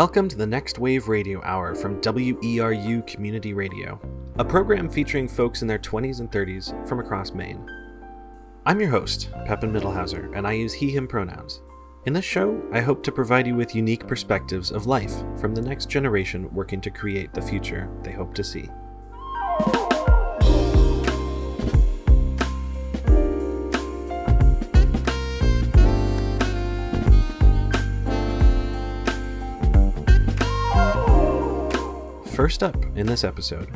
Welcome to the Next Wave Radio Hour from WERU Community Radio, a program featuring folks in their 20s and 30s from across Maine. I'm your host, Pepin Mittelhauser, and I use he, him pronouns. In this show, I hope to provide you with unique perspectives of life from the next generation working to create the future they hope to see. First up in this episode.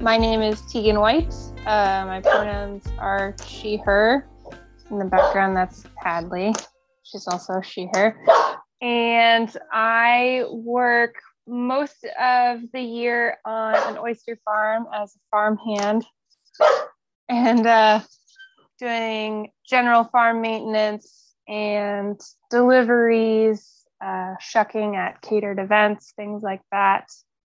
My name is Tegan White. Uh, my pronouns are she, her. In the background, that's Hadley. She's also she, her. And I work most of the year on an oyster farm as a farm hand and uh, doing general farm maintenance and deliveries uh, shucking at catered events, things like that.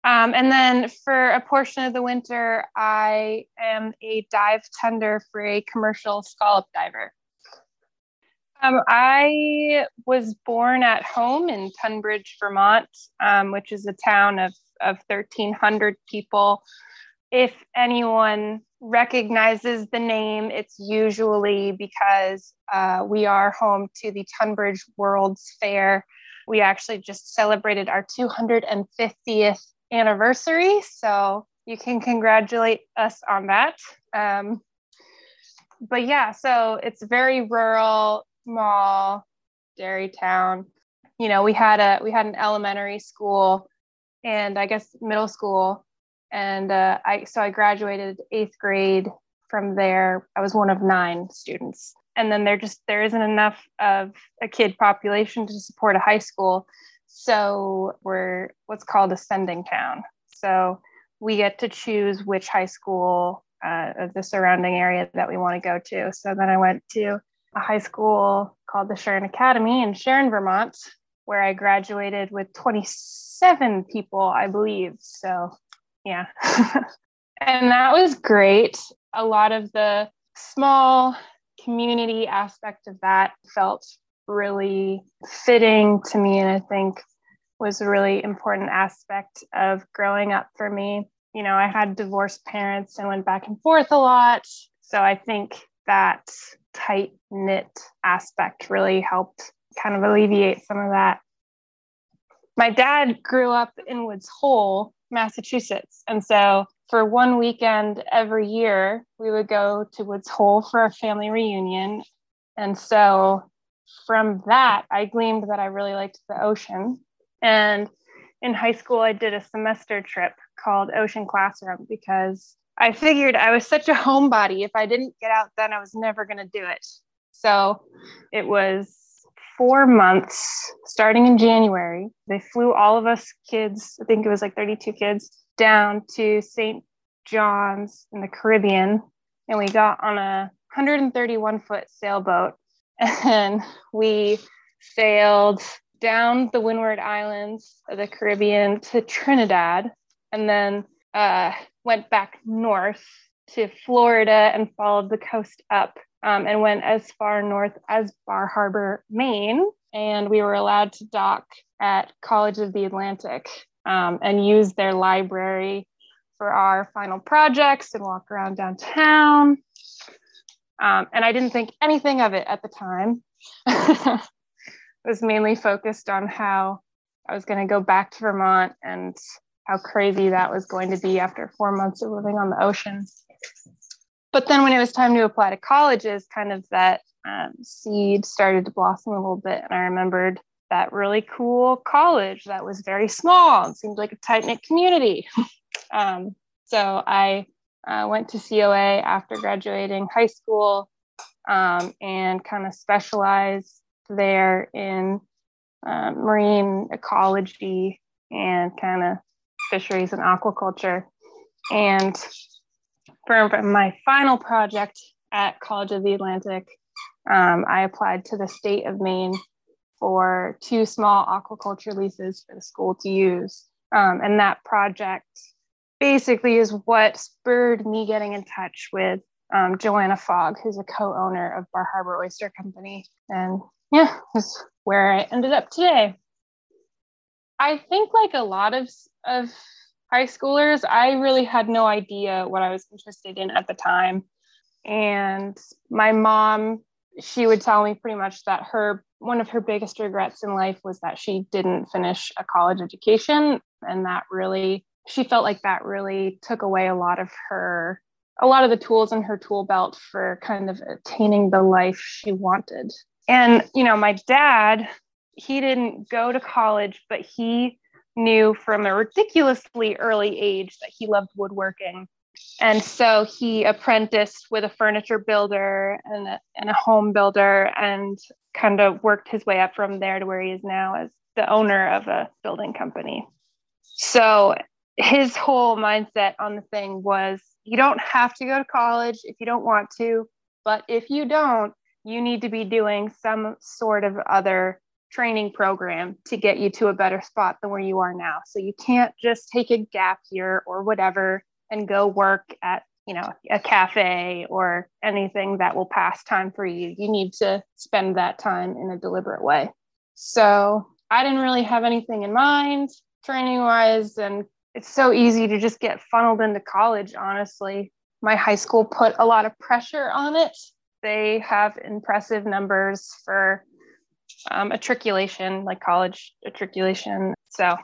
Um, and then for a portion of the winter, I am a dive tender for a commercial scallop diver. Um, I was born at home in Tunbridge, Vermont, um, which is a town of, of 1,300 people. If anyone recognizes the name, it's usually because uh, we are home to the Tunbridge World's Fair, we actually just celebrated our 250th anniversary. So you can congratulate us on that. Um, but yeah, so it's very rural, small dairy town. You know, we had a we had an elementary school and I guess middle school, and uh, I so I graduated eighth grade from there. I was one of nine students. And then there just there isn't enough of a kid population to support a high school. So we're what's called a sending town. So we get to choose which high school uh, of the surrounding area that we want to go to. So then i went to a high school called the sharon academy in sharon vermont where i graduated with 27 people i believe. So yeah and that was great a lot of the small community aspect of that felt really fitting to me and I think was a really important aspect of growing up for me. You know, I had divorced parents and went back and forth a lot. So I think that tight knit aspect really helped kind of alleviate some of that. My dad grew up in Woods Hole, Massachusetts. And so for one weekend every year, we would go to Woods Hole for a family reunion. And so from that, I gleaned that I really liked the ocean. And in high school, I did a semester trip called Ocean Classroom because I figured I was such a homebody. If I didn't get out then, I was never going to do it. So it was four months starting in January. They flew all of us kids, I think it was like 32 kids, down to St. John's in the Caribbean, and we got on a 131 foot sailboat and we sailed down the Windward Islands of the Caribbean to Trinidad, and then uh, went back north to Florida and followed the coast up um, and went as far north as Bar Harbor, Maine. And we were allowed to dock at College of the Atlantic um, and use their library for our final projects and walk around downtown. Um, and I didn't think anything of it at the time. Was mainly focused on how I was going to go back to Vermont and how crazy that was going to be after four months of living on the ocean. But then when it was time to apply to colleges, kind of that um, seed started to blossom a little bit. And I remembered that really cool college that was very small and seemed like a tight knit community. um, so I uh, went to COA after graduating high school um, and kind of specialized there in uh, marine ecology and kind of fisheries and aquaculture. And for my final project at College of the Atlantic, um, I applied to the state of Maine for two small aquaculture leases for the school to use. Um, and that project basically is what spurred me getting in touch with um, Joanna Fogg, who's a co owner of Bar Harbor Oyster Company. And yeah, that's where I ended up today. I think like a lot of of high schoolers, I really had no idea what I was interested in at the time. And my mom, she would tell me pretty much that her one of her biggest regrets in life was that she didn't finish a college education and that really she felt like that really took away a lot of her a lot of the tools in her tool belt for kind of attaining the life she wanted. And you know, my dad, he didn't go to college, but he knew from a ridiculously early age that he loved woodworking. And so he apprenticed with a furniture builder and a, and a home builder and kind of worked his way up from there to where he is now as the owner of a building company. So his whole mindset on the thing was you don't have to go to college if you don't want to, but if you don't, you need to be doing some sort of other training program to get you to a better spot than where you are now. So you can't just take a gap year or whatever and go work at, you know, a cafe or anything that will pass time for you. You need to spend that time in a deliberate way. So I didn't really have anything in mind training wise and it's so easy to just get funneled into college honestly my high school put a lot of pressure on it they have impressive numbers for um, matriculation, like college matriculation. So,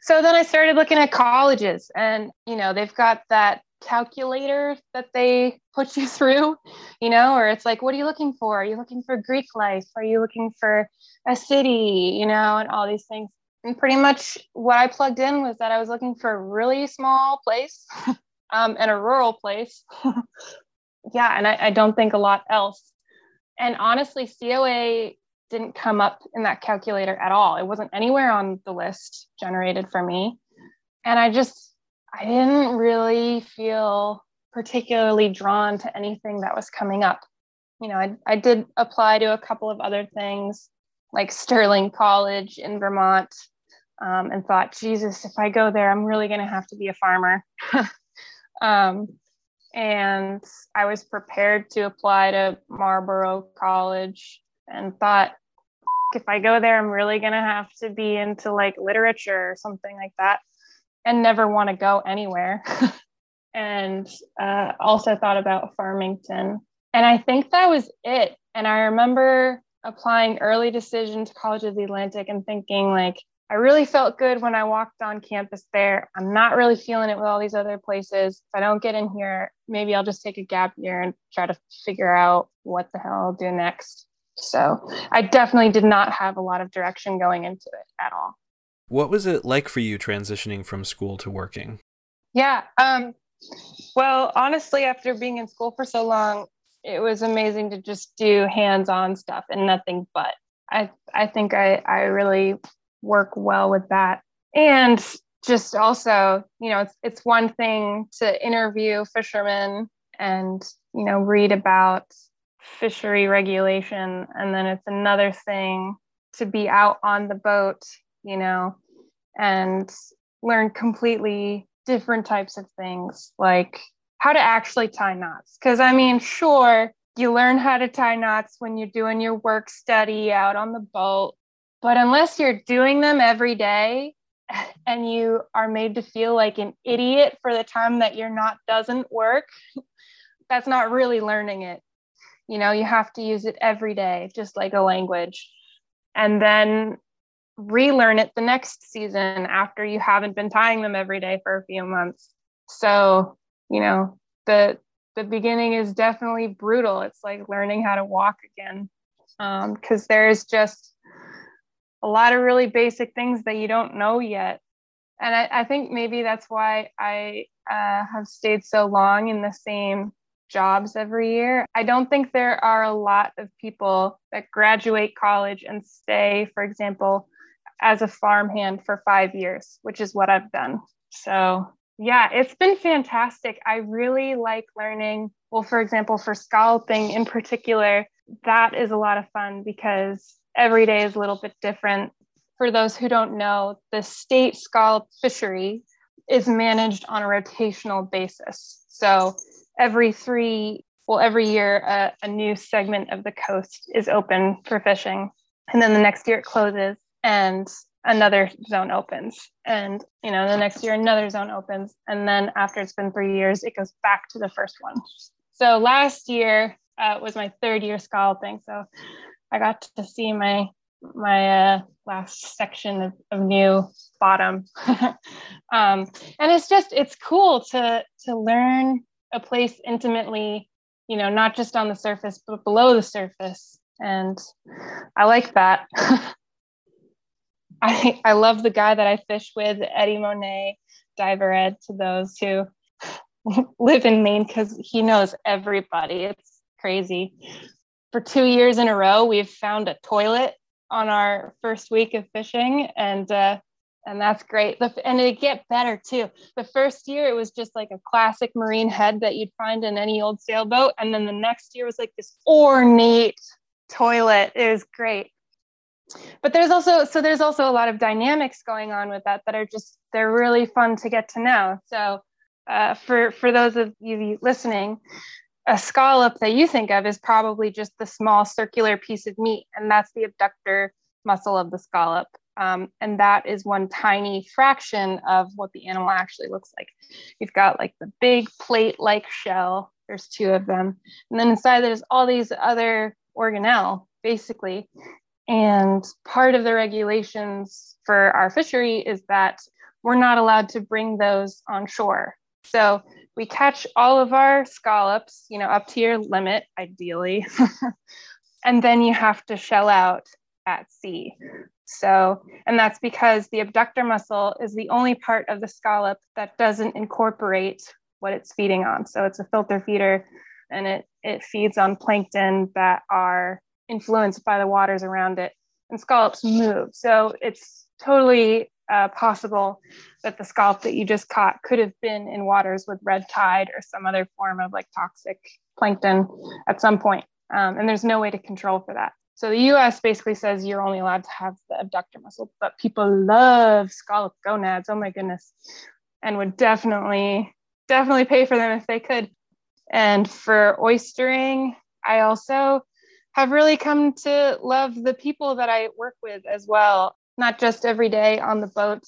so then I started looking at colleges, and you know they've got that calculator that they put you through, you know, or it's like, what are you looking for? Are you looking for Greek life? Are you looking for a city? You know, and all these things. And pretty much what I plugged in was that I was looking for a really small place um, and a rural place. yeah, and I, I don't think a lot else. And honestly, COA didn't come up in that calculator at all. It wasn't anywhere on the list generated for me. And I just, I didn't really feel particularly drawn to anything that was coming up. You know, I, I did apply to a couple of other things like Sterling College in Vermont um, and thought, Jesus, if I go there, I'm really going to have to be a farmer. um, and I was prepared to apply to Marlboro College and thought, if I go there, I'm really going to have to be into like literature or something like that and never want to go anywhere. and uh, also thought about Farmington. And I think that was it. And I remember applying early decision to College of the Atlantic and thinking, like, I really felt good when I walked on campus there. I'm not really feeling it with all these other places. If I don't get in here, maybe I'll just take a gap year and try to figure out what the hell I'll do next. So I definitely did not have a lot of direction going into it at all. What was it like for you transitioning from school to working? Yeah. Um, well, honestly, after being in school for so long, it was amazing to just do hands-on stuff and nothing but. I I think I I really work well with that. And just also, you know, it's it's one thing to interview fishermen and, you know, read about fishery regulation and then it's another thing to be out on the boat, you know, and learn completely different types of things like how to actually tie knots. Because I mean, sure, you learn how to tie knots when you're doing your work study out on the boat, but unless you're doing them every day and you are made to feel like an idiot for the time that your knot doesn't work, that's not really learning it. You know, you have to use it every day, just like a language. And then relearn it the next season after you haven't been tying them every day for a few months. So, you know, the the beginning is definitely brutal. It's like learning how to walk again. because um, there's just a lot of really basic things that you don't know yet. And I, I think maybe that's why I uh, have stayed so long in the same jobs every year. I don't think there are a lot of people that graduate college and stay, for example, as a farmhand for five years, which is what I've done. So, yeah, it's been fantastic. I really like learning. Well, for example, for scalloping in particular, that is a lot of fun because every day is a little bit different. For those who don't know, the state scallop fishery is managed on a rotational basis. So every three, well, every year, uh, a new segment of the coast is open for fishing. And then the next year it closes. And another zone opens and you know the next year another zone opens and then after it's been three years it goes back to the first one so last year uh, was my third year scalloping so i got to see my my uh, last section of, of new bottom um, and it's just it's cool to to learn a place intimately you know not just on the surface but below the surface and i like that I, I love the guy that I fish with, Eddie Monat, diver ed to those who live in Maine because he knows everybody. It's crazy. For two years in a row, we've found a toilet on our first week of fishing, and uh, and that's great. The, and it get better too. The first year, it was just like a classic marine head that you'd find in any old sailboat, and then the next year was like this ornate toilet. It was great but there's also so there's also a lot of dynamics going on with that that are just they're really fun to get to know so uh, for for those of you listening a scallop that you think of is probably just the small circular piece of meat and that's the abductor muscle of the scallop um, and that is one tiny fraction of what the animal actually looks like you've got like the big plate like shell there's two of them and then inside there's all these other organelle basically and part of the regulations for our fishery is that we're not allowed to bring those on shore. So we catch all of our scallops, you know, up to your limit, ideally. and then you have to shell out at sea. So, and that's because the abductor muscle is the only part of the scallop that doesn't incorporate what it's feeding on. So it's a filter feeder and it, it feeds on plankton that are influenced by the waters around it and scallops move. So it's totally uh, possible that the scallop that you just caught could have been in waters with red tide or some other form of like toxic plankton at some point. Um, and there's no way to control for that. So the US basically says you're only allowed to have the abductor muscle, but people love scallop gonads. Oh my goodness. And would definitely, definitely pay for them if they could. And for oystering, I also have really come to love the people that I work with as well, not just every day on the boat.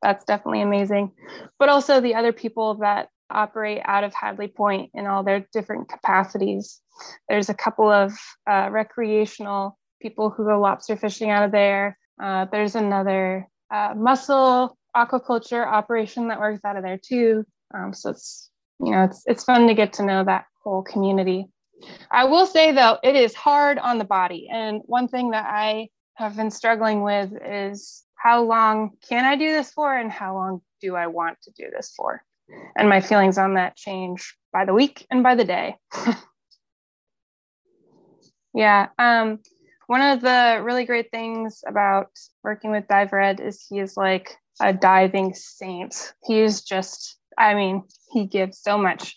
That's definitely amazing, but also the other people that operate out of Hadley Point in all their different capacities. There's a couple of uh, recreational people who go lobster fishing out of there. Uh, there's another uh, mussel aquaculture operation that works out of there too. Um, so it's you know it's it's fun to get to know that whole community. I will say though, it is hard on the body. And one thing that I have been struggling with is how long can I do this for and how long do I want to do this for? And my feelings on that change by the week and by the day. yeah. Um, one of the really great things about working with Diver Ed is he is like a diving saint. He is just, I mean, he gives so much.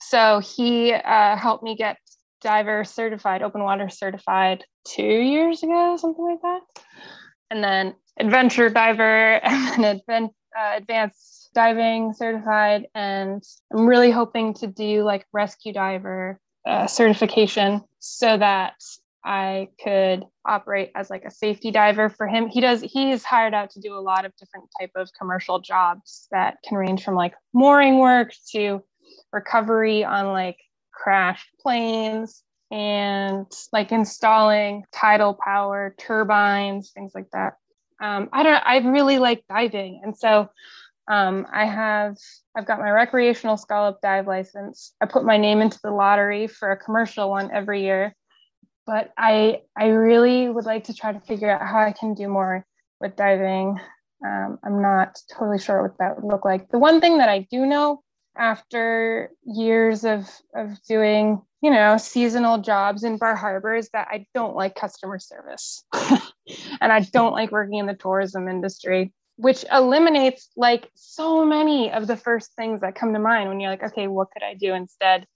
So he uh, helped me get diver certified, open water certified two years ago, something like that. And then adventure diver and then advent, uh, advanced diving certified. And I'm really hoping to do like rescue diver uh, certification so that I could operate as like a safety diver for him. He does, he's hired out to do a lot of different type of commercial jobs that can range from like mooring work to recovery on like crashed planes and like installing tidal power turbines, things like that. Um, I don't. I really like diving, and so um, I have. I've got my recreational scallop dive license. I put my name into the lottery for a commercial one every year, but I I really would like to try to figure out how I can do more with diving. Um, I'm not totally sure what that would look like. The one thing that I do know after years of of doing you know seasonal jobs in bar harbors that i don't like customer service and i don't like working in the tourism industry which eliminates like so many of the first things that come to mind when you're like okay what could i do instead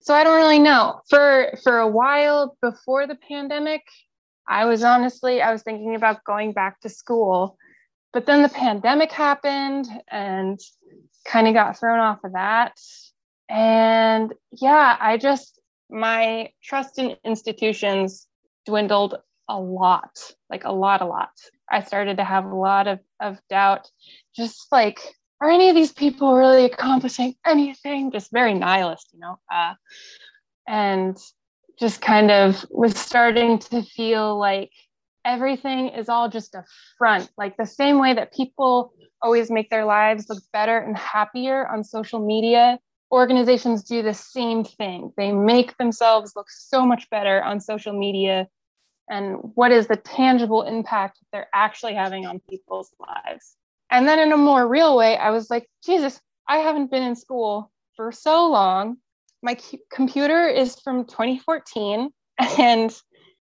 so i don't really know for for a while before the pandemic i was honestly i was thinking about going back to school but then the pandemic happened and kind of got thrown off of that. And yeah, I just, my trust in institutions dwindled a lot, like a lot, a lot. I started to have a lot of, of doubt, just like, are any of these people really accomplishing anything? Just very nihilist, you know? Uh, and just kind of was starting to feel like everything is all just a front, like the same way that people always make their lives look better and happier on social media. Organizations do the same thing. They make themselves look so much better on social media. And what is the tangible impact they're actually having on people's lives? And then, in a more real way, I was like, Jesus, I haven't been in school for so long. My computer is from 2014, and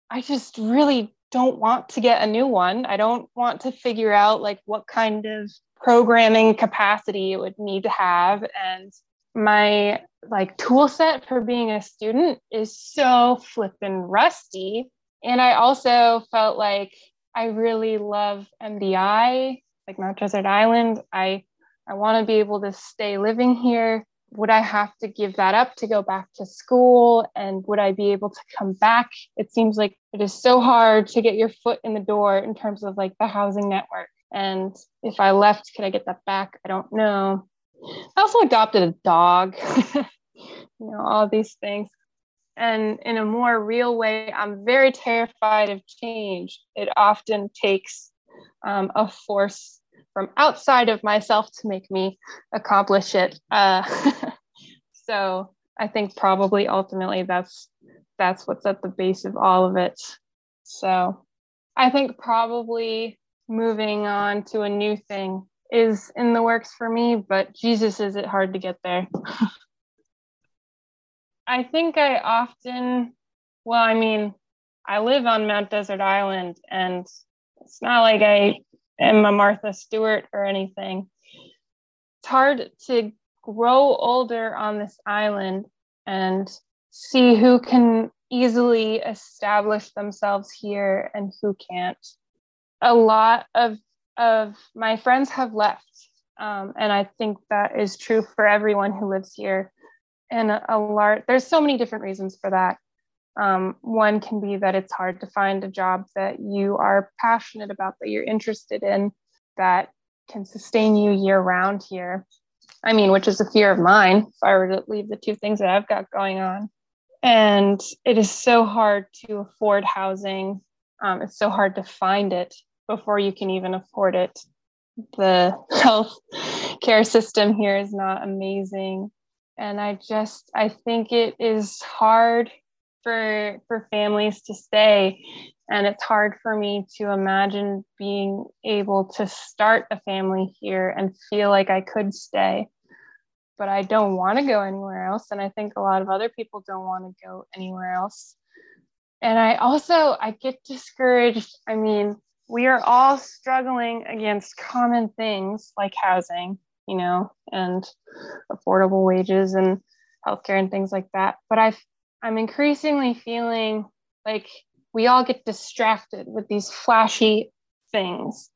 I just really don't want to get a new one. I don't want to figure out like what kind of programming capacity it would need to have and my like tool set for being a student is so flippin' rusty and i also felt like i really love mdi like mount desert island i i want to be able to stay living here would I have to give that up to go back to school? And would I be able to come back? It seems like it is so hard to get your foot in the door in terms of like the housing network. And if I left, could I get that back? I don't know. I also adopted a dog, you know, all these things. And in a more real way, I'm very terrified of change. It often takes um, a force from outside of myself to make me accomplish it. Uh, so I think probably ultimately that's that's what's at the base of all of it. So I think probably moving on to a new thing is in the works for me, but Jesus, is it hard to get there? I think I often, well, I mean, I live on Mount Desert Island, and it's not like I am a Martha Stewart or anything. It's hard to grow older on this island and see who can easily establish themselves here and who can't. A lot of of my friends have left, um, and I think that is true for everyone who lives here. And a, a large, there's so many different reasons for that. Um, one can be that it's hard to find a job that you are passionate about, that you're interested in, that can sustain you year round here. I mean, which is a fear of mine if I were to leave the two things that I've got going on. And it is so hard to afford housing. Um, it's so hard to find it before you can even afford it. The health care system here is not amazing. And I just, I think it is hard for for families to stay. And it's hard for me to imagine being able to start a family here and feel like I could stay. But I don't want to go anywhere else. And I think a lot of other people don't want to go anywhere else. And I also I get discouraged. I mean we are all struggling against common things like housing you know and affordable wages and healthcare and things like that but I I'm increasingly feeling like we all get distracted with these flashy things.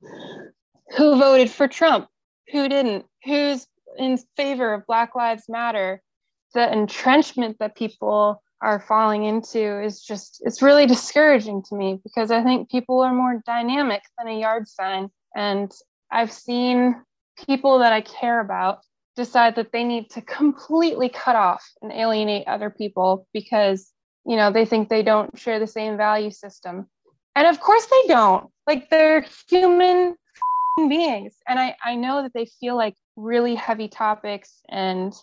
Who voted for Trump? Who didn't? Who's in favor of Black Lives Matter? The entrenchment that people are falling into is just, it's really discouraging to me because I think people are more dynamic than a yard sign. And I've seen people that I care about decide that they need to completely cut off and alienate other people because you know they think they don't share the same value system. And of course they don't. Like they're human beings. And i i know that they feel like really heavy topics and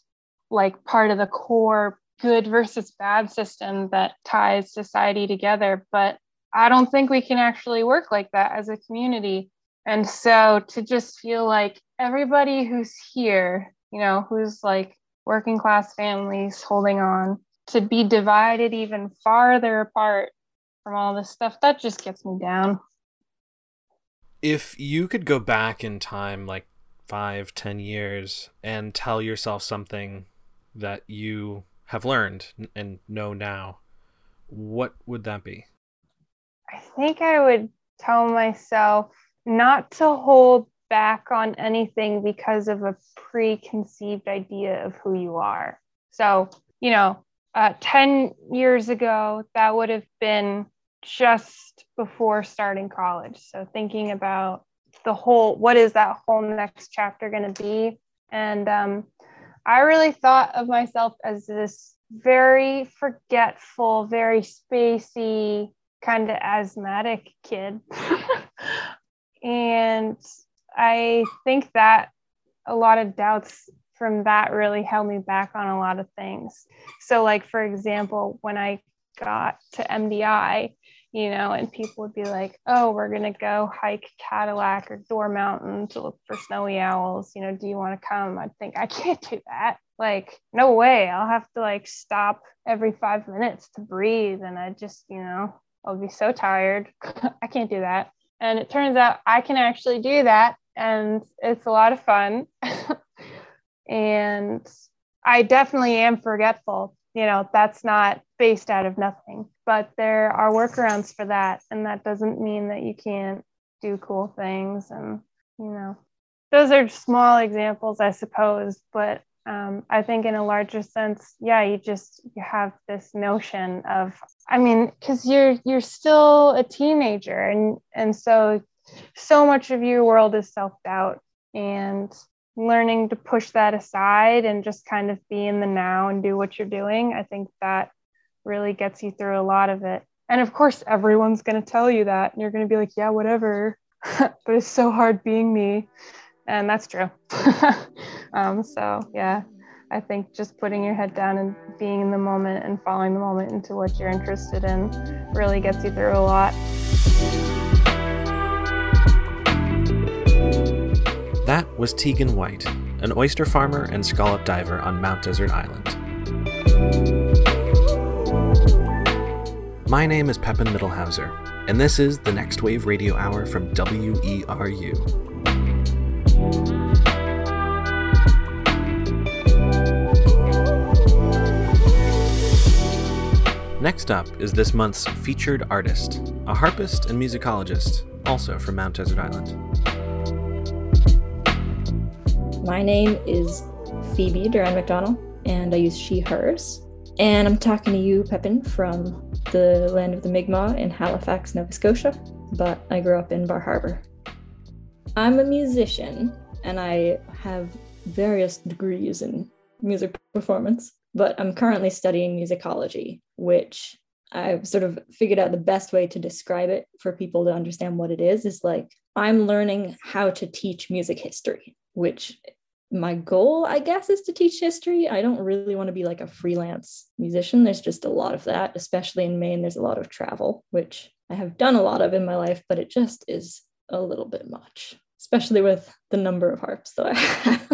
like part of the core good versus bad system that ties society together. But i don't think we can actually work like that as a community and so to just feel like everybody who's here you know, who's like working class families holding on to be divided even farther apart from all this stuff, that just gets me down. If you could go back in time like five, ten years and tell yourself something that you have learned and know now, what would that be? I think I would tell myself not to hold back on anything because of a preconceived idea of who you are. So, you know, uh, 10 years ago, that would have been just before starting college. So thinking about the whole, what is that whole next chapter going to be? And um, I really thought of myself as this very forgetful, very spacey, kind of asthmatic kid. and I think that a lot of doubts from that really held me back on a lot of things. So, like, for example, when I got to MDI, you know, and people would be like, oh, we're going to go hike Cadillac or Dorr Mountain to look for snowy owls. You know, do you want to come? I'd think, I can't do that. Like, no way. I'll have to like stop every five minutes to breathe. And I just, you know, I'll be so tired. I can't do that. And it turns out I can actually do that. And it's a lot of fun. and I definitely am forgetful. You know, that's not based out of nothing, but there are workarounds for that. And that doesn't mean that you can't do cool things. And, you know, those are small examples, I suppose, but um, I think in a larger sense, yeah, you just you have this notion of, I mean, because you're you're still a teenager, and and so so much of your world is self doubt, and learning to push that aside and just kind of be in the now and do what you're doing. I think that really gets you through a lot of it. And of course, everyone's going to tell you that, and you're going to be like, yeah, whatever. but it's so hard being me and that's true. um, so yeah, I think just putting your head down and being in the moment and following the moment into what you're interested in really gets you through a lot. That was Tegan White, an oyster farmer and scallop diver on Mount Desert Island. My name is Pepin Mittelhauser, and this is the Next Wave Radio Hour from WERU. Next up is this month's featured artist, a harpist and musicologist, also from Mount Desert Island. My name is Phoebe Duran McDonald, and I use she, hers. And I'm talking to you, Pepin, from the land of the Mi'kmaq in Halifax, Nova Scotia, but I grew up in Bar Harbor. I'm a musician, and I have various degrees in music performance but I'm currently studying musicology, which I've sort of figured out the best way to describe it for people to understand what it is is like I'm learning how to teach music history, which my goal, I guess, is to teach history. I don't really want to be like a freelance musician. There's just a lot of that, especially in Maine. There's a lot of travel, which I have done a lot of in my life, but it just is a little bit much, especially with the number of harps that I have.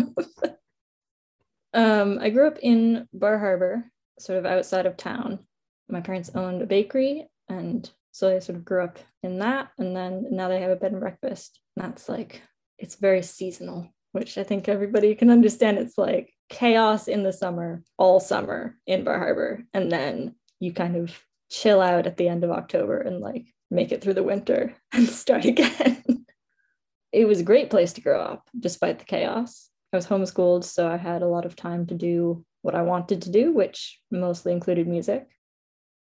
Um, I grew up in Bar Harbor, sort of outside of town. My parents owned a bakery, and so I sort of grew up in that. And then now they have a bed and breakfast. And that's like, it's very seasonal, which I think everybody can understand. It's like chaos in the summer, all summer in Bar Harbor. And then you kind of chill out at the end of October and like make it through the winter and start again. it was a great place to grow up despite the chaos. I was homeschooled, so I had a lot of time to do what I wanted to do, which mostly included music.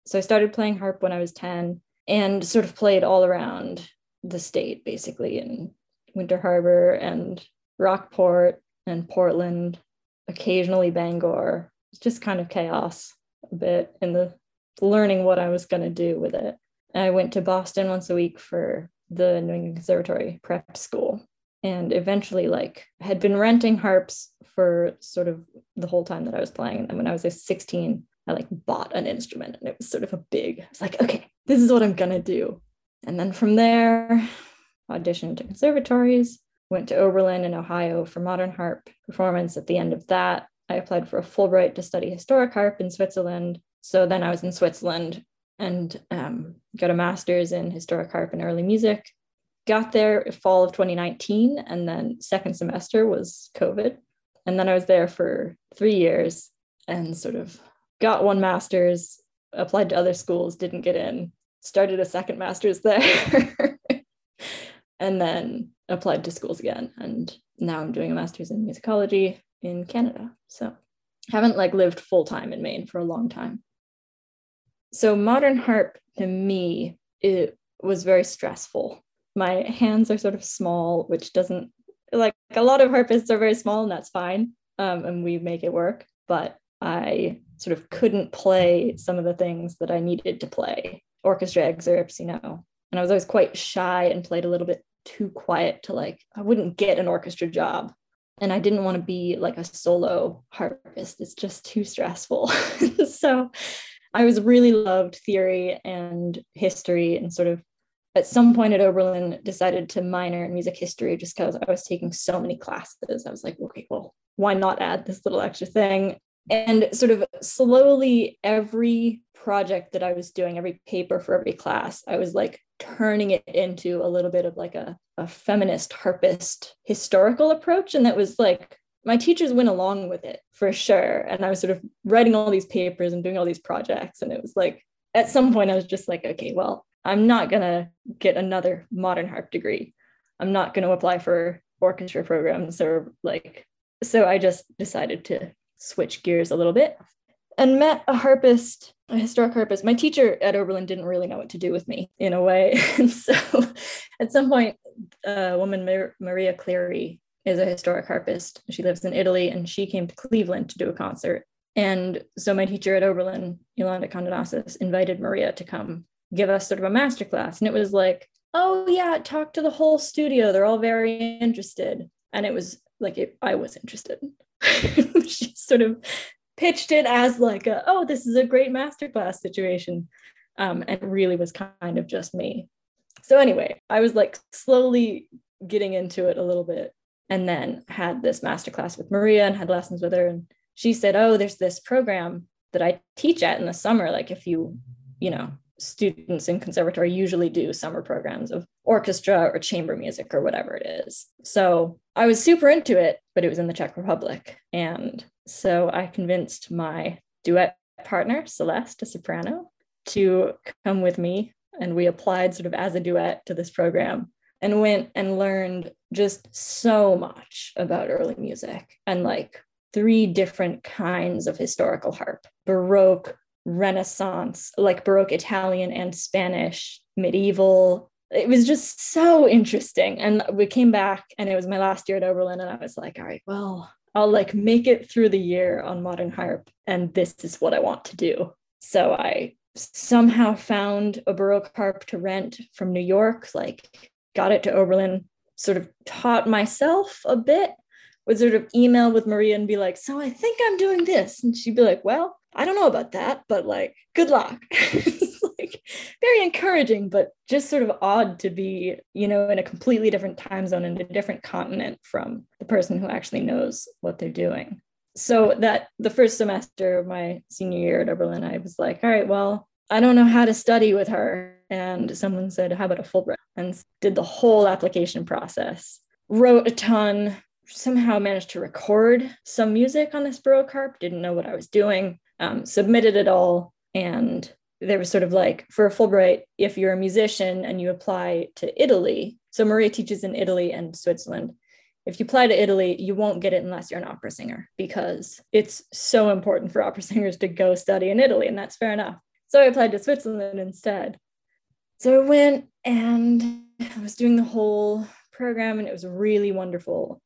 So I started playing harp when I was 10 and sort of played all around the state, basically in Winter Harbor and Rockport and Portland, occasionally Bangor. It's just kind of chaos a bit in the learning what I was going to do with it. I went to Boston once a week for the New England Conservatory prep school and eventually like had been renting harps for sort of the whole time that I was playing. And when I was like 16, I like bought an instrument and it was sort of a big, I was like, okay, this is what I'm gonna do. And then from there, auditioned to conservatories, went to Oberlin in Ohio for modern harp performance. At the end of that, I applied for a Fulbright to study historic harp in Switzerland. So then I was in Switzerland and um, got a master's in historic harp and early music got there fall of 2019 and then second semester was covid and then i was there for three years and sort of got one master's applied to other schools didn't get in started a second master's there and then applied to schools again and now i'm doing a master's in musicology in canada so haven't like lived full time in maine for a long time so modern harp to me it was very stressful. My hands are sort of small, which doesn't like a lot of harpists are very small, and that's fine. Um, and we make it work. But I sort of couldn't play some of the things that I needed to play, orchestra excerpts, you know. And I was always quite shy and played a little bit too quiet to like, I wouldn't get an orchestra job. And I didn't want to be like a solo harpist. It's just too stressful. so I was really loved theory and history and sort of at some point at Oberlin decided to minor in music history just because I was taking so many classes. I was like, okay, well, why not add this little extra thing? And sort of slowly, every project that I was doing, every paper for every class, I was like turning it into a little bit of like a, a feminist harpist historical approach. And that was like, my teachers went along with it for sure. And I was sort of writing all these papers and doing all these projects. And it was like, at some point, I was just like, okay, well, I'm not going to get another modern harp degree. I'm not going to apply for orchestra programs or like, so I just decided to switch gears a little bit and met a harpist, a historic harpist. My teacher at Oberlin didn't really know what to do with me in a way. And so at some point, a woman, Mar- Maria Cleary, is a historic harpist. She lives in Italy and she came to Cleveland to do a concert. And so my teacher at Oberlin, Yolanda Kondonassis, invited Maria to come give us sort of a master class. And it was like, oh yeah, talk to the whole studio. They're all very interested. And it was like it, I was interested. she sort of pitched it as like a, oh, this is a great masterclass situation. Um, and really was kind of just me. So anyway, I was like slowly getting into it a little bit and then had this masterclass with Maria and had lessons with her. And she said, oh, there's this program that I teach at in the summer. Like if you, you know, students in conservatory usually do summer programs of orchestra or chamber music or whatever it is. So I was super into it, but it was in the Czech Republic. And so I convinced my duet partner, Celeste, a soprano, to come with me. And we applied sort of as a duet to this program and went and learned just so much about early music and like three different kinds of historical harp Baroque, Renaissance, like Baroque Italian and Spanish, medieval. It was just so interesting. And we came back, and it was my last year at Oberlin, and I was like, all right, well, I'll like make it through the year on modern harp, and this is what I want to do. So I somehow found a Baroque harp to rent from New York, like got it to Oberlin, sort of taught myself a bit, would sort of email with Maria and be like, so I think I'm doing this. And she'd be like, well, I don't know about that, but like, good luck. very encouraging, but just sort of odd to be, you know, in a completely different time zone and a different continent from the person who actually knows what they're doing. So that the first semester of my senior year at Oberlin, I was like, all right, well, I don't know how to study with her. And someone said, how about a Fulbright? And did the whole application process, wrote a ton, somehow managed to record some music on this Baroque harp, didn't know what I was doing um, submitted it all. And there was sort of like for a Fulbright, if you're a musician and you apply to Italy, so Maria teaches in Italy and Switzerland. If you apply to Italy, you won't get it unless you're an opera singer because it's so important for opera singers to go study in Italy, and that's fair enough. So I applied to Switzerland instead. So I went and I was doing the whole program, and it was really wonderful.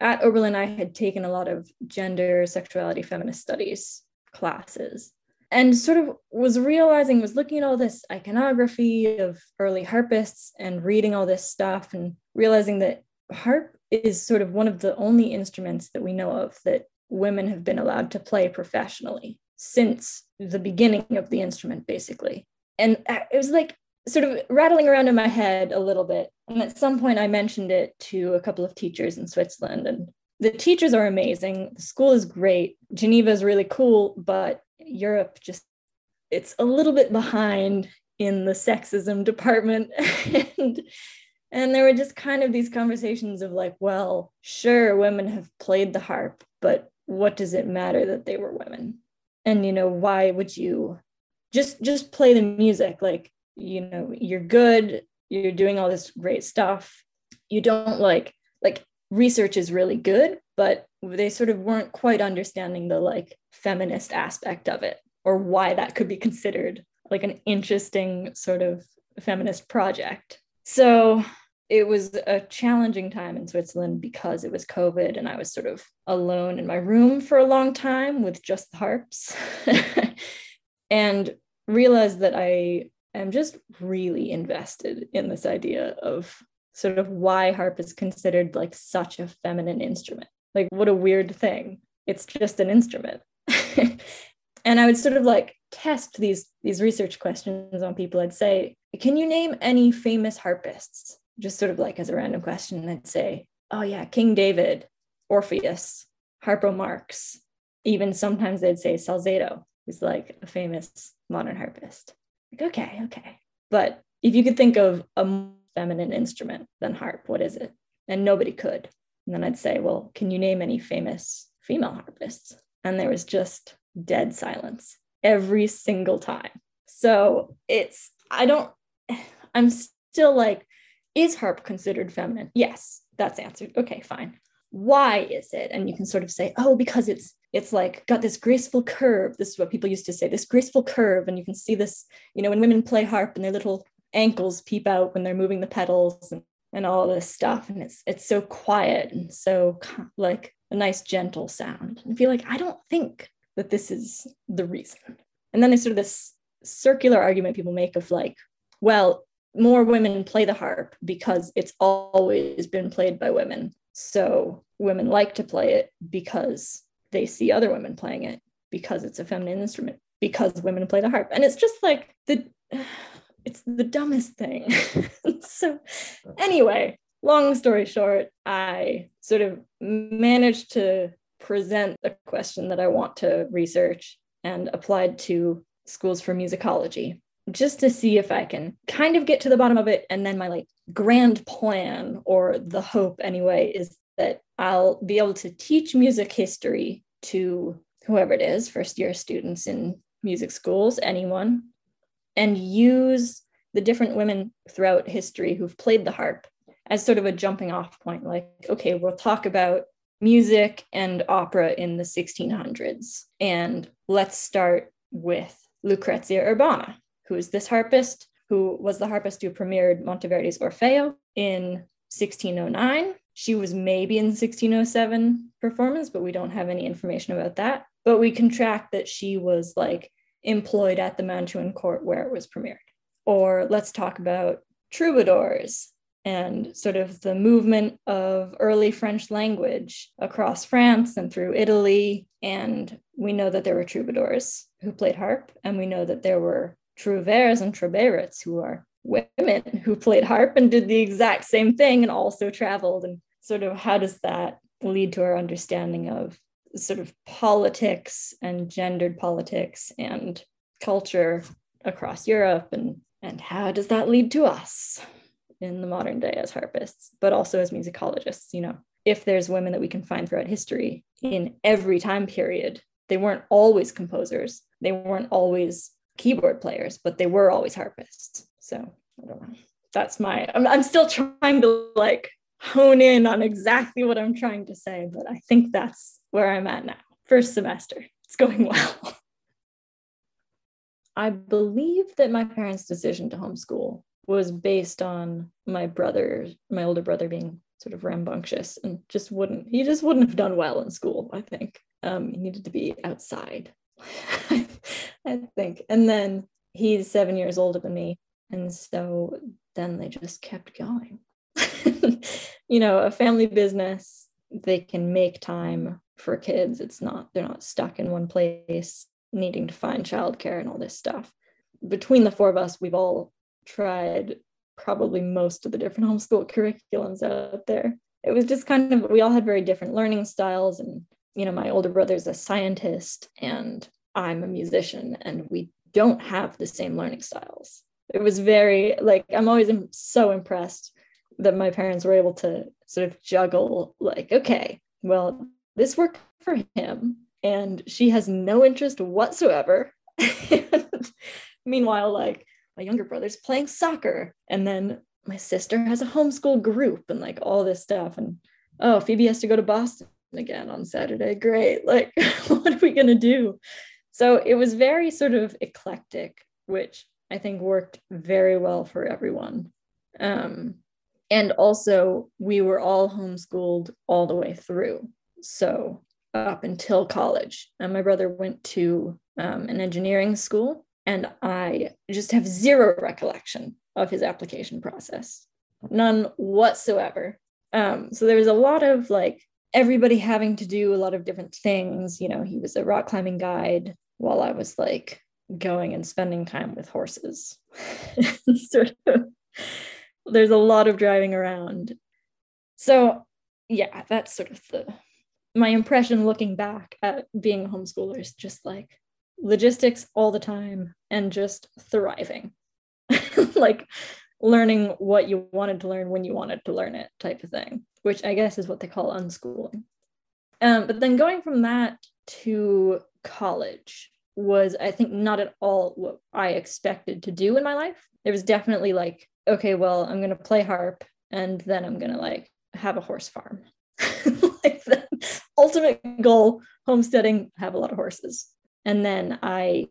At Oberlin, I had taken a lot of gender, sexuality, feminist studies classes and sort of was realizing was looking at all this iconography of early harpists and reading all this stuff and realizing that harp is sort of one of the only instruments that we know of that women have been allowed to play professionally since the beginning of the instrument basically and it was like sort of rattling around in my head a little bit and at some point i mentioned it to a couple of teachers in switzerland and the teachers are amazing. The school is great. Geneva is really cool, but Europe just it's a little bit behind in the sexism department. And and there were just kind of these conversations of like well sure women have played the harp but what does it matter that they were women? And you know why would you just just play the music? Like you know you're good you're doing all this great stuff. You don't like like research is really good, but they sort of weren't quite understanding the like feminist aspect of it or why that could be considered like an interesting sort of feminist project. So it was a challenging time in Switzerland because it was COVID and I was sort of alone in my room for a long time with just the harps and realized that I am just really invested in this idea of sort of why harp is considered like such a feminine instrument. Like, what a weird thing. It's just an instrument. and I would sort of like test these these research questions on people. I'd say, can you name any famous harpists? just sort of like as a random question, I'd say, oh yeah, King David, Orpheus, Harpo Marx. Even sometimes they'd say Salzedo, who's like a famous modern harpist. Like, okay, okay. But if you could think of a feminine instrument than harp, what is it? And nobody could. And then I'd say, well, can you name any famous female harpists? And there was just dead silence every single time. So it's, I don't, I'm still like, is harp considered feminine? Yes, that's answered. Okay, fine. Why is it? And you can sort of say, oh, because it's it's like got this graceful curve. This is what people used to say, this graceful curve. And you can see this, you know, when women play harp and their little ankles peep out when they're moving the pedals and, and all this stuff. And it's it's so quiet and so like a nice gentle sound. And feel like I don't think that this is the reason. And then there's sort of this circular argument people make of like, well, more women play the harp because it's always been played by women. So women like to play it because they see other women playing it because it's a feminine instrument because women play the harp and it's just like the it's the dumbest thing so anyway long story short i sort of managed to present a question that i want to research and applied to schools for musicology just to see if I can kind of get to the bottom of it. And then my like grand plan or the hope anyway is that I'll be able to teach music history to whoever it is, first year students in music schools, anyone, and use the different women throughout history who've played the harp as sort of a jumping off point. Like, okay, we'll talk about music and opera in the 1600s. And let's start with Lucrezia Urbana, who is this harpist, who was the harpist who premiered Monteverdi's Orfeo in 1609. She was maybe in 1607 performance, but we don't have any information about that. But we can track that she was like employed at the Mantuan court where it was premiered. Or let's talk about troubadours and sort of the movement of early French language across France and through Italy. And we know that there were troubadours who played harp, and we know that there were trouvères and trobairitz, who are women who played harp and did the exact same thing and also traveled. And sort of how does that lead to our understanding of sort of politics and gendered politics and culture across Europe and and how does that lead to us in the modern day as harpists, but also as musicologists, you know, if there's women that we can find throughout history in every time period, they weren't always composers, they weren't always keyboard players, but they were always harpists. So I don't know. That's my, I'm, I'm still trying to like hone in on exactly what I'm trying to say, but I think that's where I'm at now. First semester, it's going well. I believe that my parents' decision to homeschool was based on my brother, my older brother being sort of rambunctious and just wouldn't, he just wouldn't have done well in school, I think. Um, he needed to be outside I think. And then he's seven years older than me. And so then they just kept going. you know, a family business, they can make time for kids. It's not, they're not stuck in one place needing to find childcare and all this stuff. Between the four of us, we've all tried probably most of the different homeschool curriculums out there. It was just kind of, we all had very different learning styles and you know, my older brother's a scientist and I'm a musician, and we don't have the same learning styles. It was very like I'm always so impressed that my parents were able to sort of juggle like, okay, well, this worked for him, and she has no interest whatsoever. Meanwhile, like my younger brother's playing soccer, and then my sister has a homeschool group and like all this stuff. And oh, Phoebe has to go to Boston again on Saturday. Great. Like, what are we going to do? So it was very sort of eclectic, which I think worked very well for everyone. Um, and also, we were all homeschooled all the way through. So, up until college. And my brother went to um, an engineering school, and I just have zero recollection of his application process, none whatsoever. Um, so, there was a lot of like everybody having to do a lot of different things. You know, he was a rock climbing guide while I was like going and spending time with horses. sort of there's a lot of driving around. So yeah, that's sort of the my impression looking back at being a homeschooler is just like logistics all the time and just thriving. like learning what you wanted to learn when you wanted to learn it type of thing, which I guess is what they call unschooling. Um, but then going from that to college was, I think, not at all what I expected to do in my life. There was definitely like okay, well, I'm going to play harp and then I'm going to like have a horse farm. like the ultimate goal, homesteading, have a lot of horses. And then I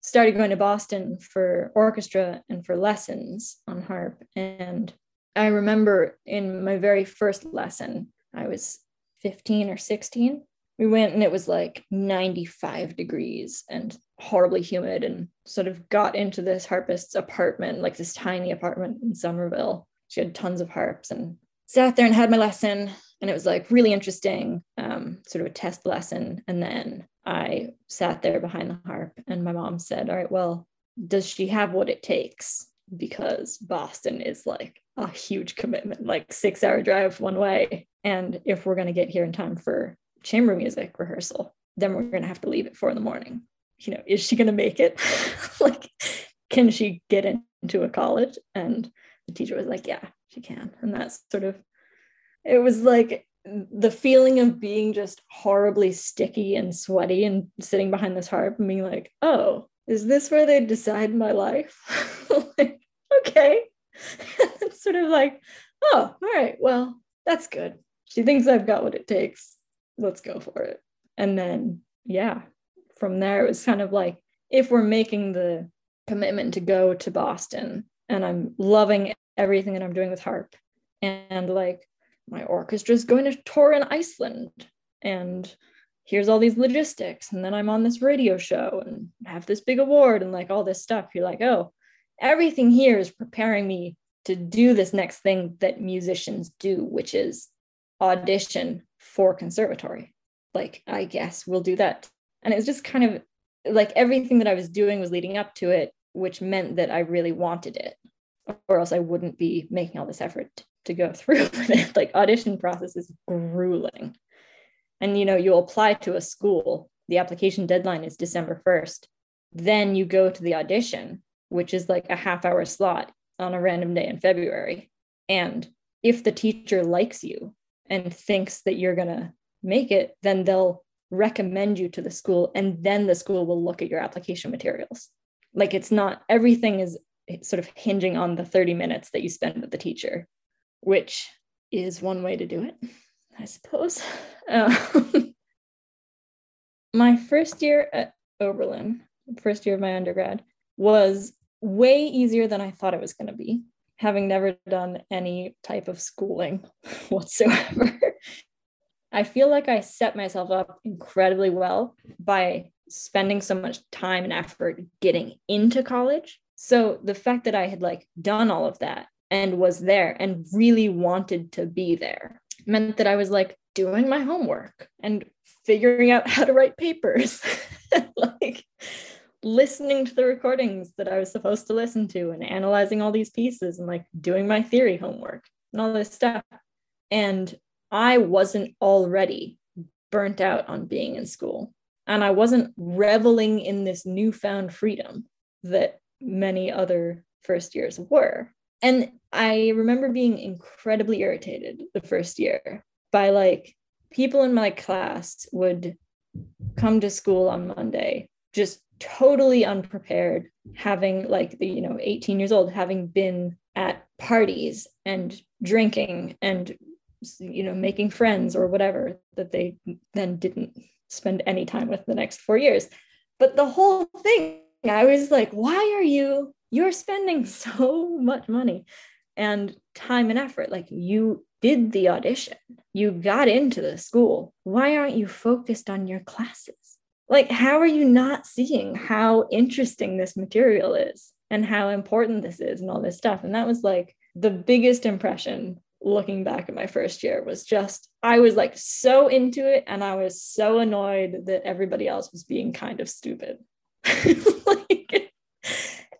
started going to Boston for orchestra and for lessons on harp. And I remember in my very first lesson, I was 15 or 16 we went and it was like 95 degrees and horribly humid and sort of got into this harpist's apartment like this tiny apartment in somerville she had tons of harps and sat there and had my lesson and it was like really interesting um, sort of a test lesson and then i sat there behind the harp and my mom said all right well does she have what it takes because boston is like a huge commitment like six hour drive one way and if we're going to get here in time for chamber music rehearsal, then we're going to have to leave at four in the morning. You know, is she going to make it? like, can she get into a college? And the teacher was like, yeah, she can. And that's sort of, it was like the feeling of being just horribly sticky and sweaty and sitting behind this harp and being like, oh, is this where they decide my life? like, okay. it's sort of like, oh, all right, well, that's good. She thinks I've got what it takes let's go for it. And then, yeah, from there, it was kind of like if we're making the commitment to go to Boston and I'm loving everything that I'm doing with harp, and like my orchestra is going to tour in Iceland, and here's all these logistics, and then I'm on this radio show and have this big award and like all this stuff. You're like, oh, everything here is preparing me to do this next thing that musicians do, which is audition for conservatory. Like, I guess we'll do that. And it was just kind of like everything that I was doing was leading up to it, which meant that I really wanted it, or else I wouldn't be making all this effort to go through with it. Like, audition process is grueling. And you know, you apply to a school, the application deadline is December 1st. Then you go to the audition, which is like a half hour slot on a random day in February. And if the teacher likes you, and thinks that you're going to make it, then they'll recommend you to the school and then the school will look at your application materials. Like it's not everything is sort of hinging on the 30 minutes that you spend with the teacher, which is one way to do it, I suppose. Um, my first year at Oberlin, first year of my undergrad, was way easier than I thought it was going to be having never done any type of schooling whatsoever. I feel like I set myself up incredibly well by spending so much time and effort getting into college. So the fact that I had like done all of that and was there and really wanted to be there meant that I was like doing my homework and figuring out how to write papers. like listening to the recordings that I was supposed to listen to and analyzing all these pieces and like doing my theory homework and all this stuff. And I wasn't already burnt out on being in school. And I wasn't reveling in this newfound freedom that many other first years were. And I remember being incredibly irritated the first year by like people in my class would come to school on Monday just totally unprepared having like the you know 18 years old having been at parties and drinking and you know making friends or whatever that they then didn't spend any time with the next 4 years. But the whole thing i was like why are you you're spending so much money and time and effort. Like you did the audition, you got into the school. Why aren't you focused on your classes? Like, how are you not seeing how interesting this material is and how important this is and all this stuff? And that was like the biggest impression looking back at my first year was just I was like so into it and I was so annoyed that everybody else was being kind of stupid. like,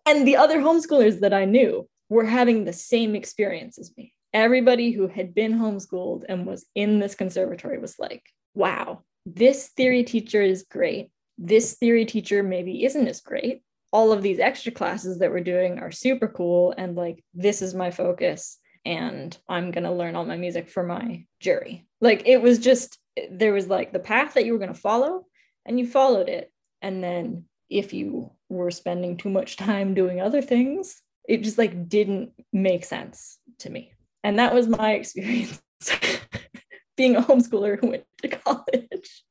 and the other homeschoolers that I knew were having the same experience as me. Everybody who had been homeschooled and was in this conservatory was like, wow, this theory teacher is great. This theory teacher maybe isn't as great. All of these extra classes that we're doing are super cool. And like, this is my focus. And I'm going to learn all my music for my jury. Like, it was just, there was like the path that you were going to follow, and you followed it. And then if you were spending too much time doing other things, it just like didn't make sense to me. And that was my experience being a homeschooler who went to college.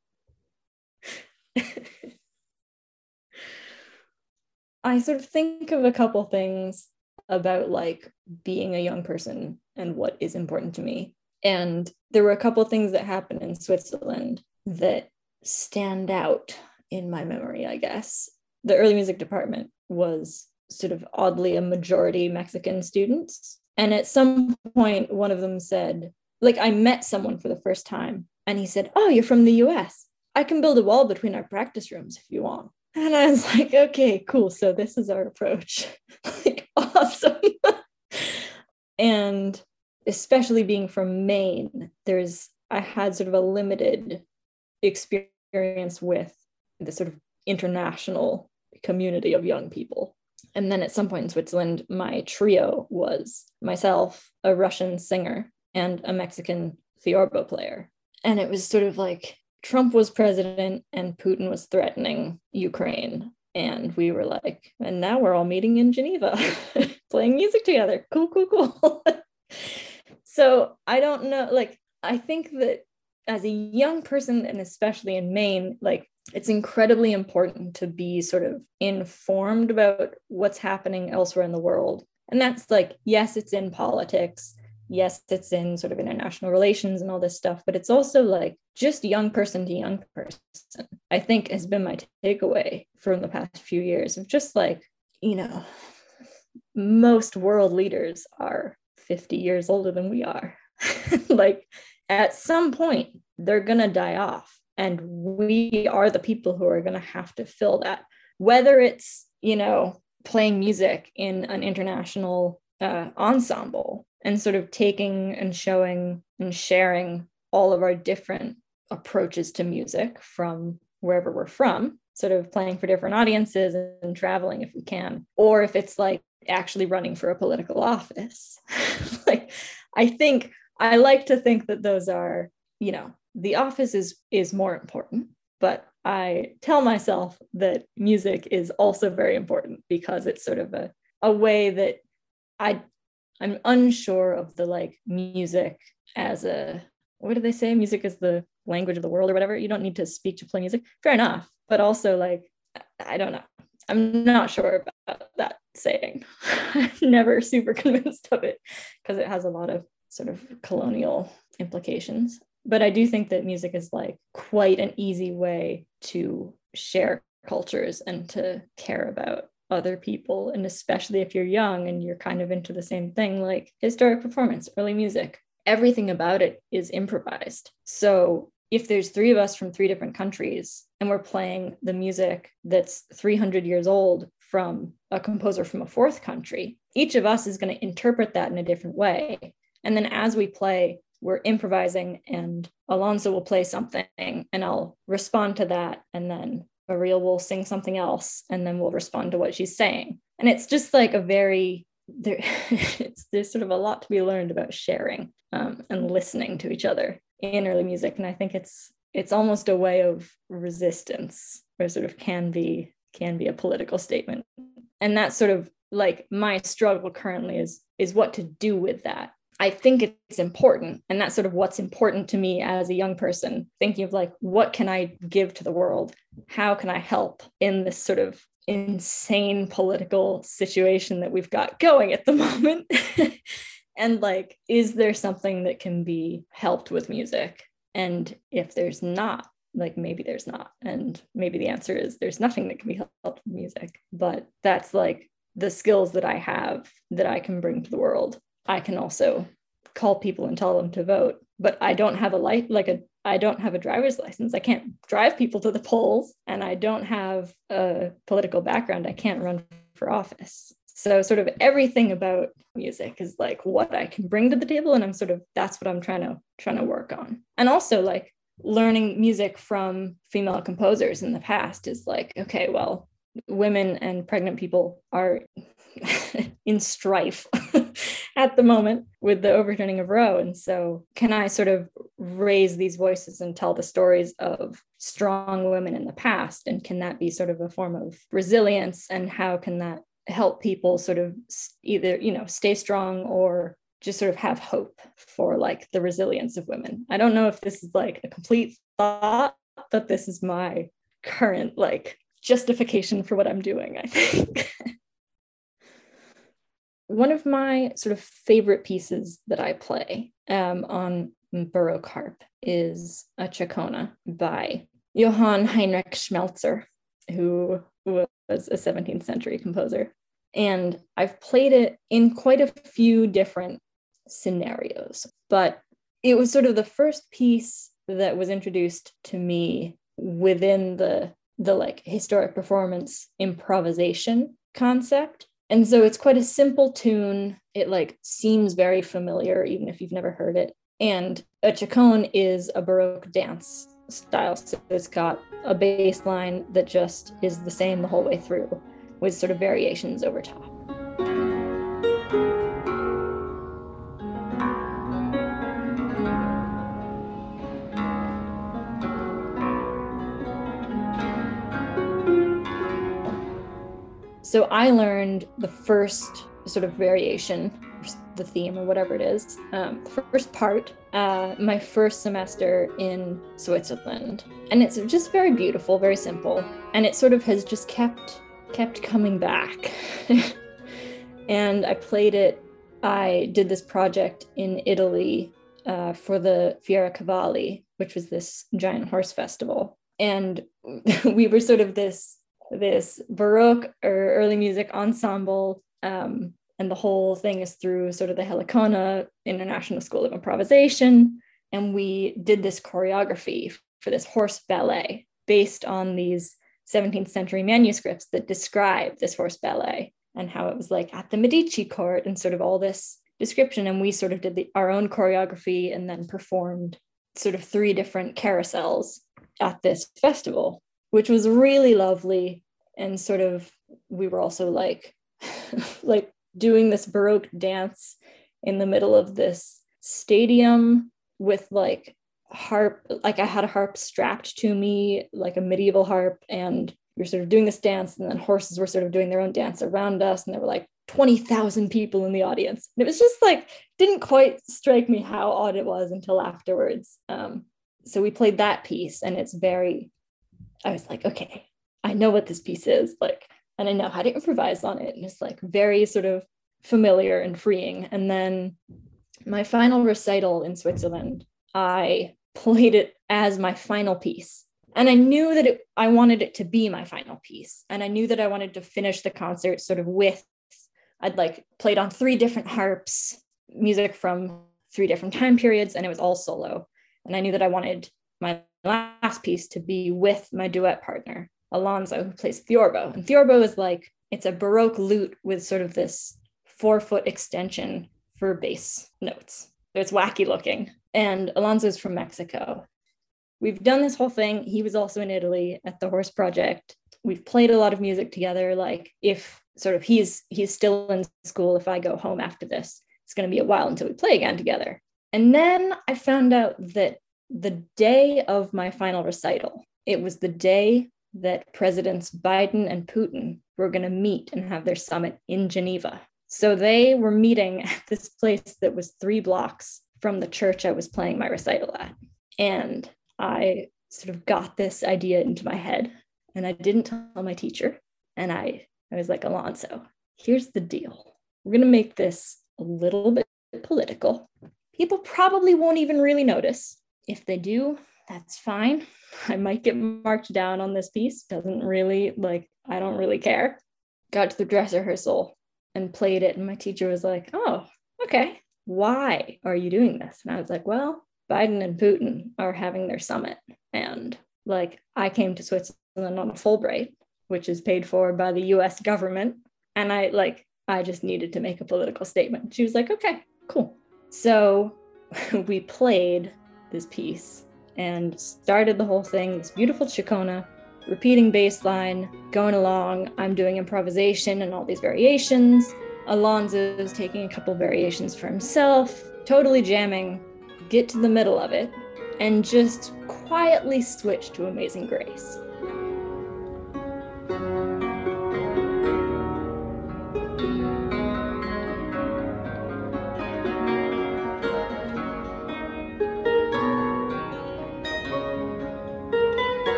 I sort of think of a couple things about like being a young person and what is important to me. And there were a couple things that happened in Switzerland that stand out in my memory, I guess. The early music department was sort of oddly a majority Mexican students. And at some point, one of them said, like, I met someone for the first time, and he said, Oh, you're from the US. I can build a wall between our practice rooms if you want. And I was like, Okay, cool. So this is our approach. like, awesome. and especially being from Maine, there's, I had sort of a limited experience with the sort of international community of young people. And then at some point in Switzerland, my trio was myself, a Russian singer, and a Mexican theorbo player. And it was sort of like Trump was president and Putin was threatening Ukraine. And we were like, and now we're all meeting in Geneva, playing music together. Cool, cool, cool. so I don't know, like, I think that as a young person, and especially in Maine, like it's incredibly important to be sort of informed about what's happening elsewhere in the world. And that's like, yes, it's in politics. Yes, it's in sort of international relations and all this stuff, but it's also like just young person to young person, I think has been my takeaway from the past few years of just like, you know, most world leaders are 50 years older than we are. like at some point, they're going to die off and we are the people who are going to have to fill that. Whether it's you know playing music in an international uh, ensemble and sort of taking and showing and sharing all of our different approaches to music from wherever we're from sort of playing for different audiences and traveling if we can or if it's like actually running for a political office. Like i think i like to think that those are you know the office is is more important but i tell myself that music is also very important because it's sort of a, a way that i i'm unsure of the like music as a what do they say? Music is the language of the world or whatever. You don't need to speak to play music. Fair enough. But also like i don't know. I'm not sure about that saying. I'm never super convinced of it because it has a lot of sort of colonial implications but I do think that music is like quite an easy way to share cultures and to care about other people. And especially if you're young and you're kind of into the same thing, like historic performance, early music, everything about it is improvised. So if there's three of us from three different countries and we're playing the music that's 300 years old from a composer from a fourth country, each of us is going to interpret that in a different way. And then as we play, we're improvising and Alonso will play something and I'll respond to that. And then Maria will sing something else and then we'll respond to what she's saying. And it's just like a very, there, it's, there's sort of a lot to be learned about sharing um, and listening to each other in early music. And I think it's, it's almost a way of resistance or sort of can be, can be a political statement. And that's sort of like my struggle currently is, is what to do with that I think it's important. And that's sort of what's important to me as a young person, thinking of like, what can I give to the world? How can I help in this sort of insane political situation that we've got going at the moment. and like, is there something that can be helped with music? And if there's not, like maybe there's not. And maybe the answer is there's nothing that can be helped with music. But that's like the skills that I have that I can bring to the world. I can also call people and tell them to vote, but I don't have a light like a I don't have a driver's license. I can't drive people to the polls and I don't have a political background. I can't run for office. So sort of everything about music is like what I can bring to the table and I'm sort of that's what I'm trying to trying to work on. And also like learning music from female composers in the past is like okay, well, women and pregnant people are in strife at the moment with the overturning of Roe. And so, can I sort of raise these voices and tell the stories of strong women in the past? And can that be sort of a form of resilience? And how can that help people sort of either, you know, stay strong or just sort of have hope for like the resilience of women? I don't know if this is like a complete thought, but this is my current like justification for what I'm doing, I think. One of my sort of favorite pieces that I play um, on Baroque harp is a Chacona by Johann Heinrich Schmelzer, who was a 17th century composer. And I've played it in quite a few different scenarios, but it was sort of the first piece that was introduced to me within the the like historic performance improvisation concept and so it's quite a simple tune. It like seems very familiar even if you've never heard it. And a chaconne is a baroque dance style. So it's got a bass line that just is the same the whole way through with sort of variations over top So I learned the first sort of variation, the theme or whatever it is, um, the first part, uh, my first semester in Switzerland, and it's just very beautiful, very simple, and it sort of has just kept kept coming back. and I played it. I did this project in Italy uh, for the Fiera Cavalli, which was this giant horse festival, and we were sort of this this Baroque or early music ensemble. Um, and the whole thing is through sort of the Helicona International School of Improvisation. And we did this choreography for this horse ballet based on these 17th century manuscripts that describe this horse ballet and how it was like at the Medici court and sort of all this description. And we sort of did the, our own choreography and then performed sort of three different carousels at this festival which was really lovely. And sort of we were also like like doing this baroque dance in the middle of this stadium with like harp like i had a harp strapped to me like a medieval harp and we were sort of doing this dance and then horses were sort of doing their own dance around us and there were like 20,000 people in the audience. And it was just like didn't quite strike me how odd it was until afterwards. Um, so we played that piece and it's very I was like, okay, I know what this piece is like, and I know how to improvise on it. And it's like very sort of familiar and freeing. And then my final recital in Switzerland, I played it as my final piece. And I knew that it, I wanted it to be my final piece. And I knew that I wanted to finish the concert sort of with, I'd like played on three different harps, music from three different time periods, and it was all solo. And I knew that I wanted my last piece to be with my duet partner, Alonso, who plays Theorbo. And Theorbo is like, it's a Baroque lute with sort of this four foot extension for bass notes. So it's wacky looking. And Alonso's from Mexico. We've done this whole thing. He was also in Italy at the Horse Project. We've played a lot of music together. Like if sort of he's he's still in school, if I go home after this, it's going to be a while until we play again together. And then I found out that the day of my final recital, it was the day that Presidents Biden and Putin were going to meet and have their summit in Geneva. So they were meeting at this place that was three blocks from the church I was playing my recital at. And I sort of got this idea into my head and I didn't tell my teacher. And I, I was like, Alonso, here's the deal. We're going to make this a little bit political. People probably won't even really notice. If they do, that's fine. I might get marked down on this piece. Doesn't really, like, I don't really care. Got to the dress rehearsal and played it. And my teacher was like, oh, okay. Why are you doing this? And I was like, well, Biden and Putin are having their summit. And like, I came to Switzerland on a Fulbright, which is paid for by the US government. And I like, I just needed to make a political statement. She was like, okay, cool. So we played this piece and started the whole thing, this beautiful Chacona, repeating bass line, going along. I'm doing improvisation and all these variations. Alonso's taking a couple variations for himself, totally jamming, get to the middle of it, and just quietly switch to Amazing Grace.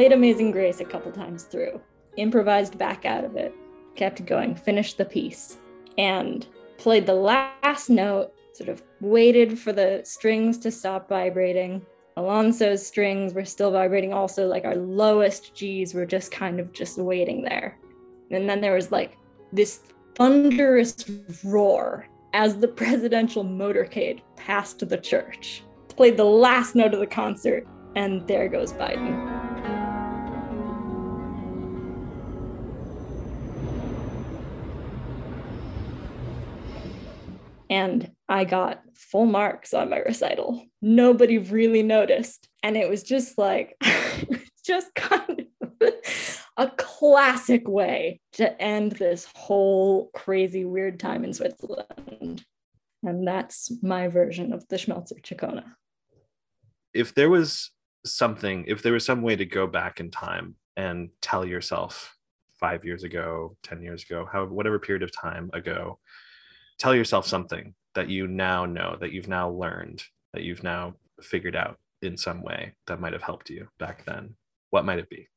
Played Amazing Grace a couple times through, improvised back out of it, kept going, finished the piece, and played the last note, sort of waited for the strings to stop vibrating. Alonso's strings were still vibrating, also, like our lowest G's were just kind of just waiting there. And then there was like this thunderous roar as the presidential motorcade passed the church. Played the last note of the concert, and there goes Biden. And I got full marks on my recital. Nobody really noticed. And it was just like, just kind of a classic way to end this whole crazy, weird time in Switzerland. And that's my version of the Schmelzer Chacona. If there was something, if there was some way to go back in time and tell yourself five years ago, 10 years ago, how, whatever period of time ago, tell yourself something that you now know that you've now learned that you've now figured out in some way that might have helped you back then. What might it be?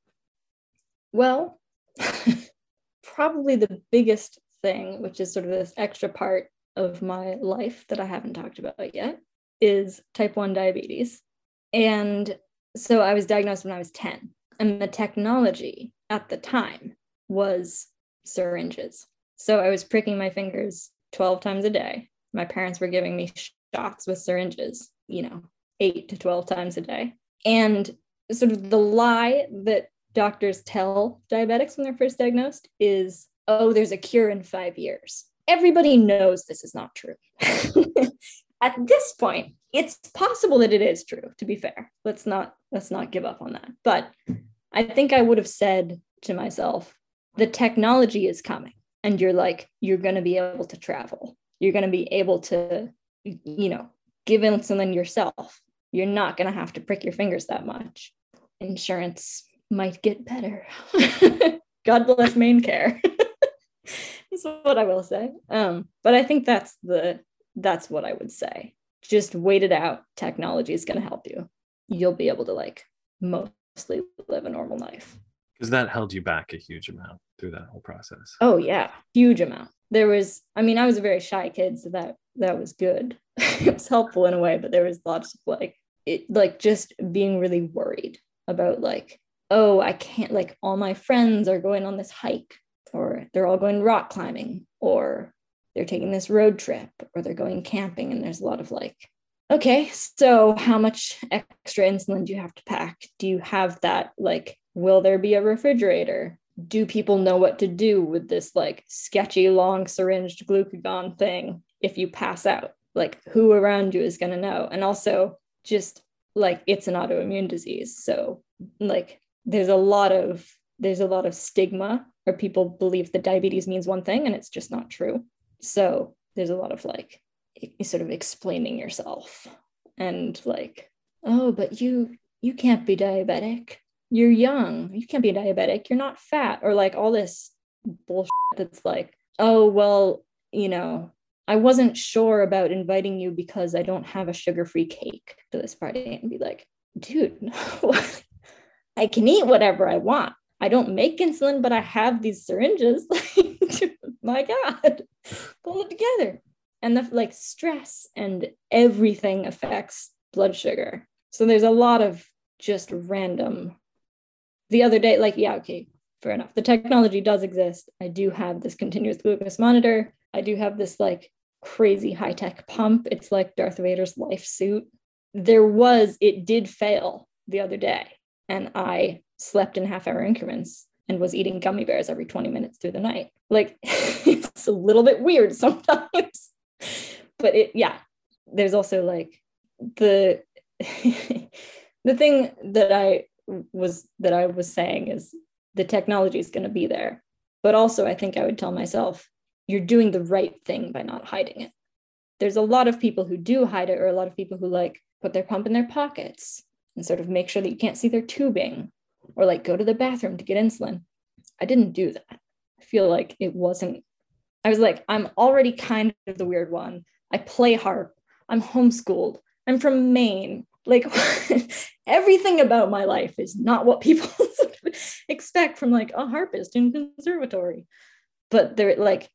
Well probably the biggest thing which is sort of this extra part of my life that i haven't talked about yet is type 1 diabetes. And so i was diagnosed when i was 10 and the technology at the time was syringes. So i was pricking my fingers 12 times a day. My parents were giving me shots with syringes, you know, eight to 12 times a day. And sort of the lie that doctors tell diabetics when they're first diagnosed is, oh, there's a cure in five years. Everybody knows this is not true. At this point, it's possible that it is true, to be fair. Let's not let's not give up on that. But I think I would have said to myself, the technology is coming and you're like you're going to be able to travel. You're going to be able to you know give insulin yourself. You're not going to have to prick your fingers that much. Insurance might get better. God bless MaineCare. That's what i will say. Um, but i think that's the that's what i would say. Just wait it out. Technology is going to help you. You'll be able to like mostly live a normal life that held you back a huge amount through that whole process. Oh yeah, huge amount. There was, I mean, I was a very shy kid, so that that was good. it was helpful in a way, but there was lots of like it, like just being really worried about like, oh, I can't like all my friends are going on this hike, or they're all going rock climbing, or they're taking this road trip, or they're going camping, and there's a lot of like okay, so how much extra insulin do you have to pack? Do you have that? Like, will there be a refrigerator? do people know what to do with this like sketchy long syringed glucagon thing if you pass out? Like who around you is going to know? And also just like it's an autoimmune disease. So like there's a lot of there's a lot of stigma or people believe that diabetes means one thing and it's just not true. So there's a lot of like sort of explaining yourself and like oh but you you can't be diabetic you're young you can't be diabetic you're not fat or like all this bullshit that's like oh, well, you know, I wasn't sure about inviting you because I don't have a sugar free cake to this party and be like, dude, no, I can eat whatever I want. I don't make insulin, but I have these syringes. My God, pull it together. And the like stress and everything affects blood sugar. So there's a lot of just random. The other day, like, yeah, okay, fair enough. The technology does exist. I do have this continuous glucose monitor. I do have this like crazy high tech pump. It's like Darth Vader's life suit. There was, it did fail the other day. And I slept in half hour increments and was eating gummy bears every 20 minutes through the night. Like it's a little bit weird sometimes. but it, yeah, there's also like the, the thing that I was, that I was saying is the technology is going to be there. But also, I think I would tell myself, you're doing the right thing by not hiding it. There's a lot of people who do hide it, or a lot of people who like put their pump in their pockets and sort of make sure that you can't see their tubing or like go to the bathroom to get insulin. I didn't do that. I feel like it wasn't, I was like, I'm already kind of the weird one. I play harp. I'm homeschooled. I'm from Maine. Like everything about my life is not what people expect from like a harpist in conservatory. But they're like,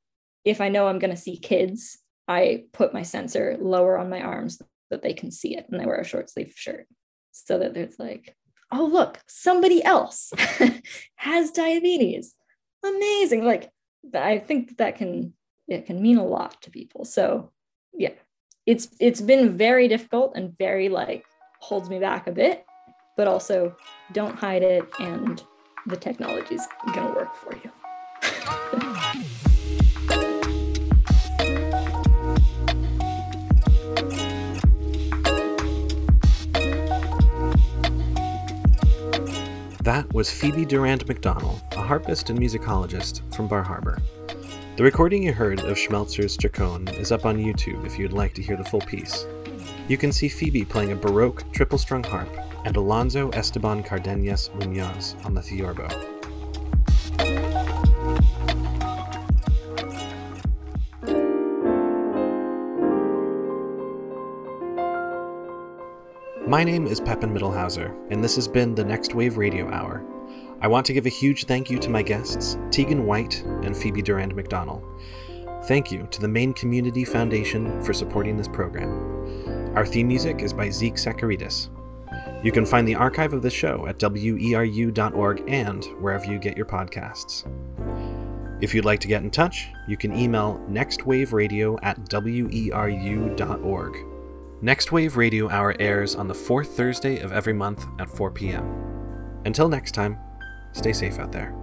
if I know I'm going to see kids, I put my sensor lower on my arms so that they can see it and I wear a short sleeve shirt so that there's like, oh, look, somebody else has diabetes. Amazing. Like, I think that can, it can mean a lot to people. So yeah, it's, it's been very difficult and very like holds me back a bit, but also don't hide it. And the technology's to work for you. That was Phoebe Durand McDonald, a harpist and musicologist from Bar Harbor. The recording you heard of Schmelzer's Chaconne is up on YouTube if you'd like to hear the full piece. You can see Phoebe playing a Baroque triple strung harp and Alonso Esteban Cardenas Munoz on the theorbo. My name is Pepin Mittelhauser, and this has been the Next Wave Radio Hour. I want to give a huge thank you to my guests, Tegan White and Phoebe Durand McDonnell. Thank you to the Maine Community Foundation for supporting this program. Our theme music is by Zeke Sakaridis. You can find the archive of the show at weru.org and wherever you get your podcasts. If you'd like to get in touch, you can email nextwaveradio at weru.org. Next Wave Radio Hour airs on the fourth Thursday of every month at 4 p.m. Until next time, stay safe out there.